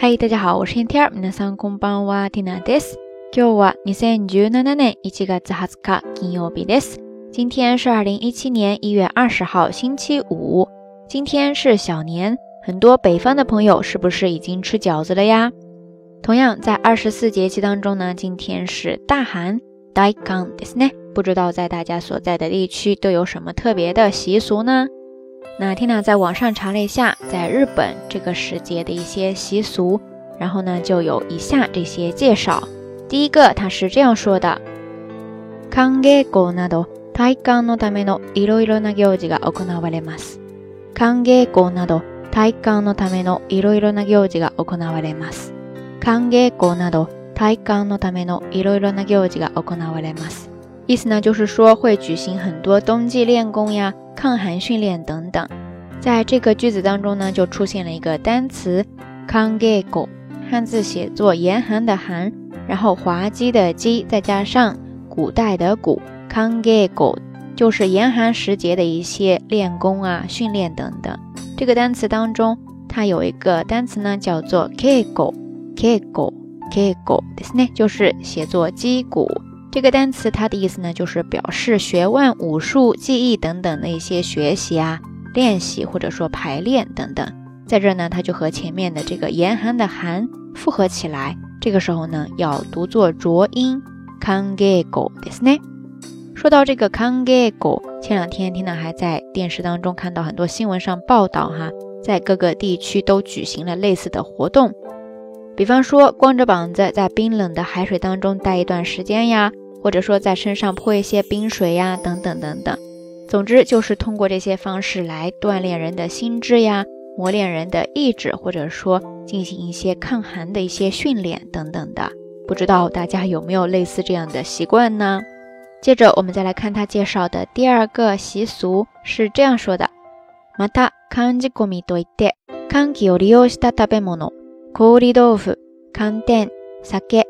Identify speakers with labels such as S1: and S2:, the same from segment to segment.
S1: 嗨，大家好，我是天天。皆さんこんばんは、ティナです。今日は二千十七年一月二十日、金曜日です。今天是二零一七年一月二十号，星期五。今天是小年，很多北方的朋友是不是已经吃饺子了呀？同样，在二十四节气当中呢，今天是大寒，大寒ですね。不知道在大家所在的地区都有什么特别的习俗呢？ 那缇娜在网上查了一下，在日本这个时节的一些习俗，然后呢就有以下这些介绍。第一个，他是这样说的：歓迎ごなど体感のためのいろいろな行事が行われます。歓迎ごなど体感のためのいろいろな行事が行われます。歓迎ごなど体感のためのいろいろな行事が行われます。意思呢，就是说会举行很多冬季练功呀、 抗寒训练等等。在这个句子当中呢，就出现了一个单词 “kangego”，汉字写作严寒的寒，然后滑稽的稽，再加上古代的古 “kangego”，就是严寒时节的一些练功啊、训练等等。这个单词当中，它有一个单词呢，叫做 “kego”，kego，kego，ですね，就是写作击鼓。 这个单词它的意思呢，就是表示学问、武术、技艺等等的一些学习啊、练习或者说排练等等。在这呢，它就和前面的这个严寒的寒复合起来。这个时候呢，要读作浊音 kangego ですね。说到这个 kangego，前两天听到还在电视当中看到很多新闻上报道哈，在各个地区都举行了类似的活动，比方说光着膀子在冰冷的海水当中待一段时间呀。 或者说在身上泼一些冰水呀，等等等等。总之就是通过这些方式来锻炼人的心智呀，磨练人的意志，或者说进行一些抗寒的一些训练等等的。不知道大家有没有类似这样的习惯呢？接着我们再来看他介绍的第二个习俗是这样说的：また寒じ込みといって、寒気を利用した食べ物、氷豆腐、寒天、酒。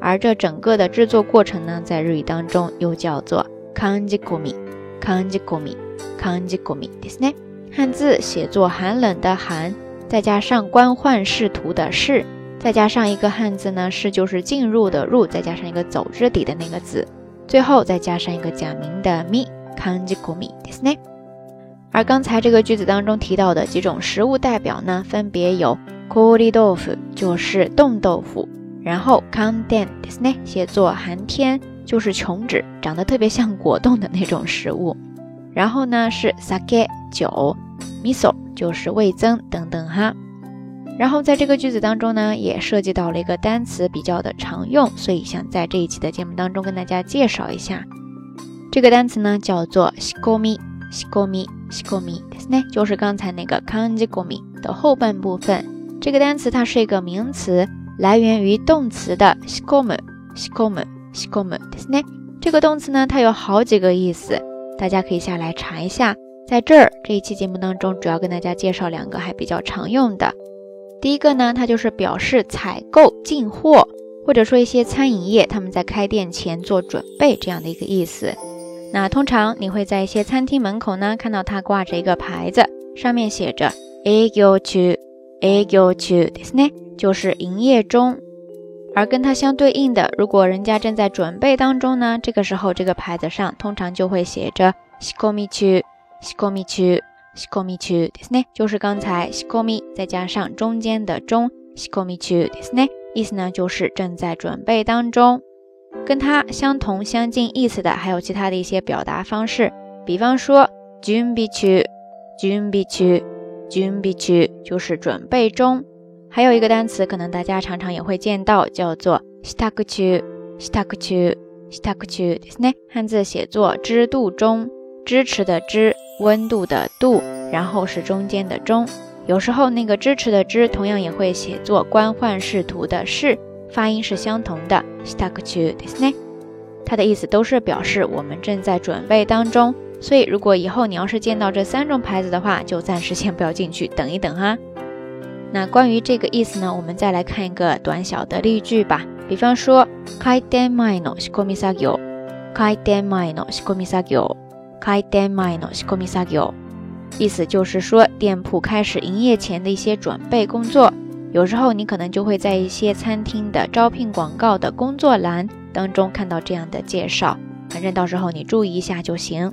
S1: 而这整个的制作过程呢，在日语当中又叫做 kanji komi，kanji komi，kanji komi，ですね。汉字写作寒冷的寒，再加上官宦仕途的仕，再加上一个汉字呢，是就是进入的入，再加上一个走之底的那个字，最后再加上一个假名的 mi，kanji komi，ですね。而刚才这个句子当中提到的几种食物代表呢，分别有 kori 豆腐，就是冻豆腐。 然后 c o n d e n s 呢，写作寒天，就是琼脂，长得特别像果冻的那种食物。然后呢是 sake 酒，miso 就是味增等等哈。然后在这个句子当中呢，也涉及到了一个单词比较的常用，所以想在这一期的节目当中跟大家介绍一下。这个单词呢叫做 shikomi，shikomi，shikomi，就是刚才那个 kanji komi 的后半部分。这个单词它是一个名词。来源于动词的 s k o m s k o m s k o m ですね。这个动词呢，它有好几个意思，大家可以下来查一下。在这儿这一期节目当中，主要跟大家介绍两个还比较常用的。第一个呢，它就是表示采购进货，或者说一些餐饮业他们在开店前做准备这样的一个意思。那通常你会在一些餐厅门口呢看到它挂着一个牌子，上面写着 a g o to a g o to ですね。 就是营业中，而跟它相对应的，如果人家正在准备当中呢，这个时候这个牌子上通常就会写着“仕込み中”，“仕込み中”，“仕込み中”ですね，就是刚才“仕込み”再加上中间的“中”，“仕込み中”ですね，意思呢就是正在准备当中。跟它相同相近意思的还有其他的一些表达方式，比方说“準備中”，“準備中”，“準備中”就是准备中。 还有一个单词，可能大家常常也会见到，叫做 “stakuchu”。stakuchu stakuchu ですね。汉字写作“支度中”，支持的支，温度的度，然后是中间的中。 有时候那个支持的支同样也会写作官宦仕途的仕，发音是相同的。它的意思都是表示我们正在准备当中。所以如果以后你要是见到这三种牌子的话，就暂时先不要进去，等一等哈。 那关于这个意思呢，我们再来看一个短小的例句吧。比方说，開店前の仕込み作業，開店前の仕込み作業，開店前の仕込み作業。意思就是说，店铺开始营业前的一些准备工作。有时候你可能就会在一些餐厅的招聘广告的工作栏当中看到这样的介绍，反正到时候你注意一下就行。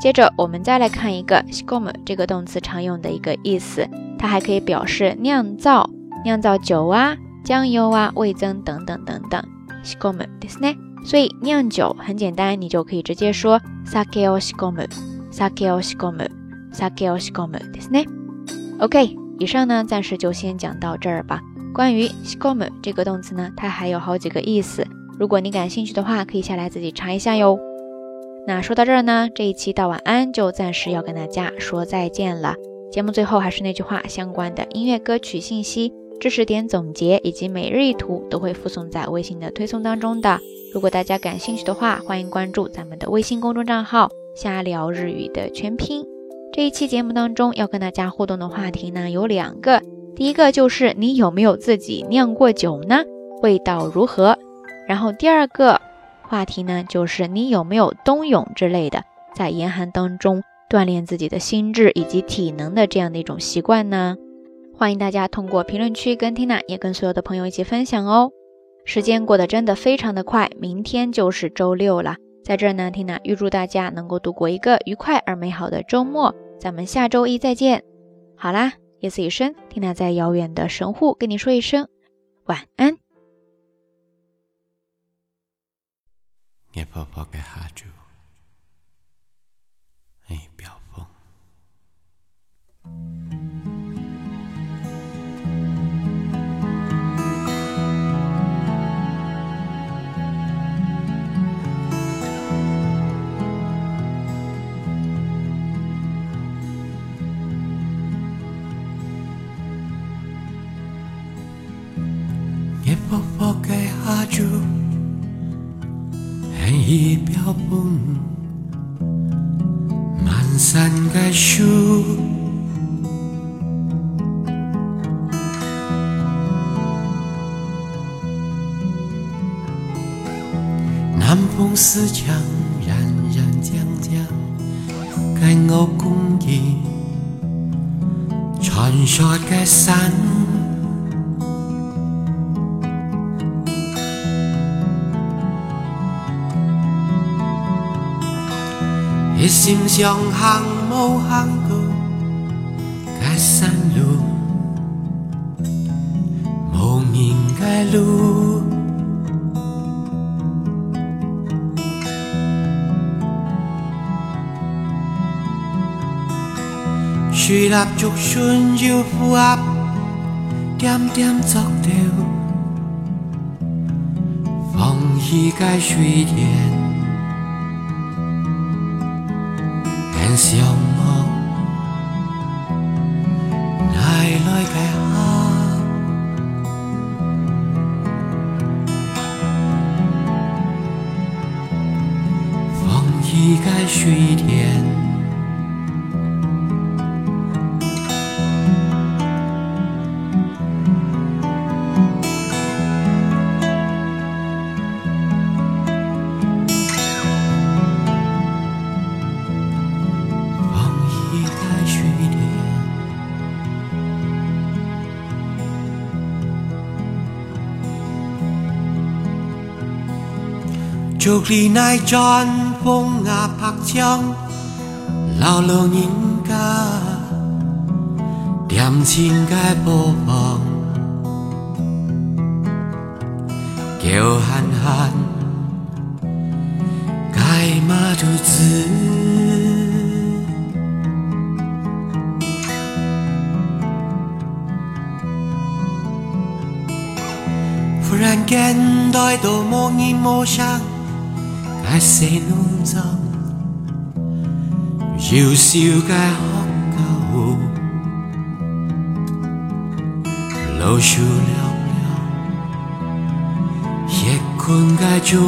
S1: 接着我们再来看一个 s k o m 这个动词常用的一个意思， 它还可以表示酿造、酿造酒啊、酱油啊、味增等等等等。s k o m ですね。所以酿酒很简单，你就可以直接说 sake o s k o m sake o s k o m sake o s k o m ですね。OK。以上呢，暂时就先讲到这儿吧。关于 s k o m 这个动词呢，它还有好几个意思。如果你感兴趣的话，可以下来自己查一下哟。那说到这儿呢，这一期到晚安就暂时要跟大家说再见了。 节目最后还是那句话，相关的音乐歌曲信息、知识点总结以及每日一图都会附送在微信的推送当中的。如果大家感兴趣的话，欢迎关注咱们的微信公众账号“瞎聊日语”的全拼。这一期节目当中要跟大家互动的话题呢有两个，第一个就是你有没有自己酿过酒呢？味道如何？然后第二个话题呢就是你有没有冬泳之类的，在严寒当中锻炼自己的心智以及体能的这样的一种习惯呢？欢迎大家通过评论区跟 Tina 也跟所有的朋友一起分享哦。时间过得真的非常的快，明天就是周六了。在这儿呢，Tina 预祝大家能够度过一个愉快而美好的周末。咱们下周一再见。好啦，夜色已深，Tina 在遥远的神户跟你说一声晚安。薄薄的下雨，寒意飘风，满山的树，南风似枪，冉冉江江，盖我公益，传说的山。一心上行无行过，该山路，无名的路。水蜡烛顺就符合，点点作调，风雨该水田。相望，奈来解下，风一改水天。竹篱内转风啊拍枪，老老人家点心该播放，叫喊喊该马肚子。忽然间，待到莫言莫想。大世弄争，要笑皆可救。
S2: 老树聊聊，夜困该中。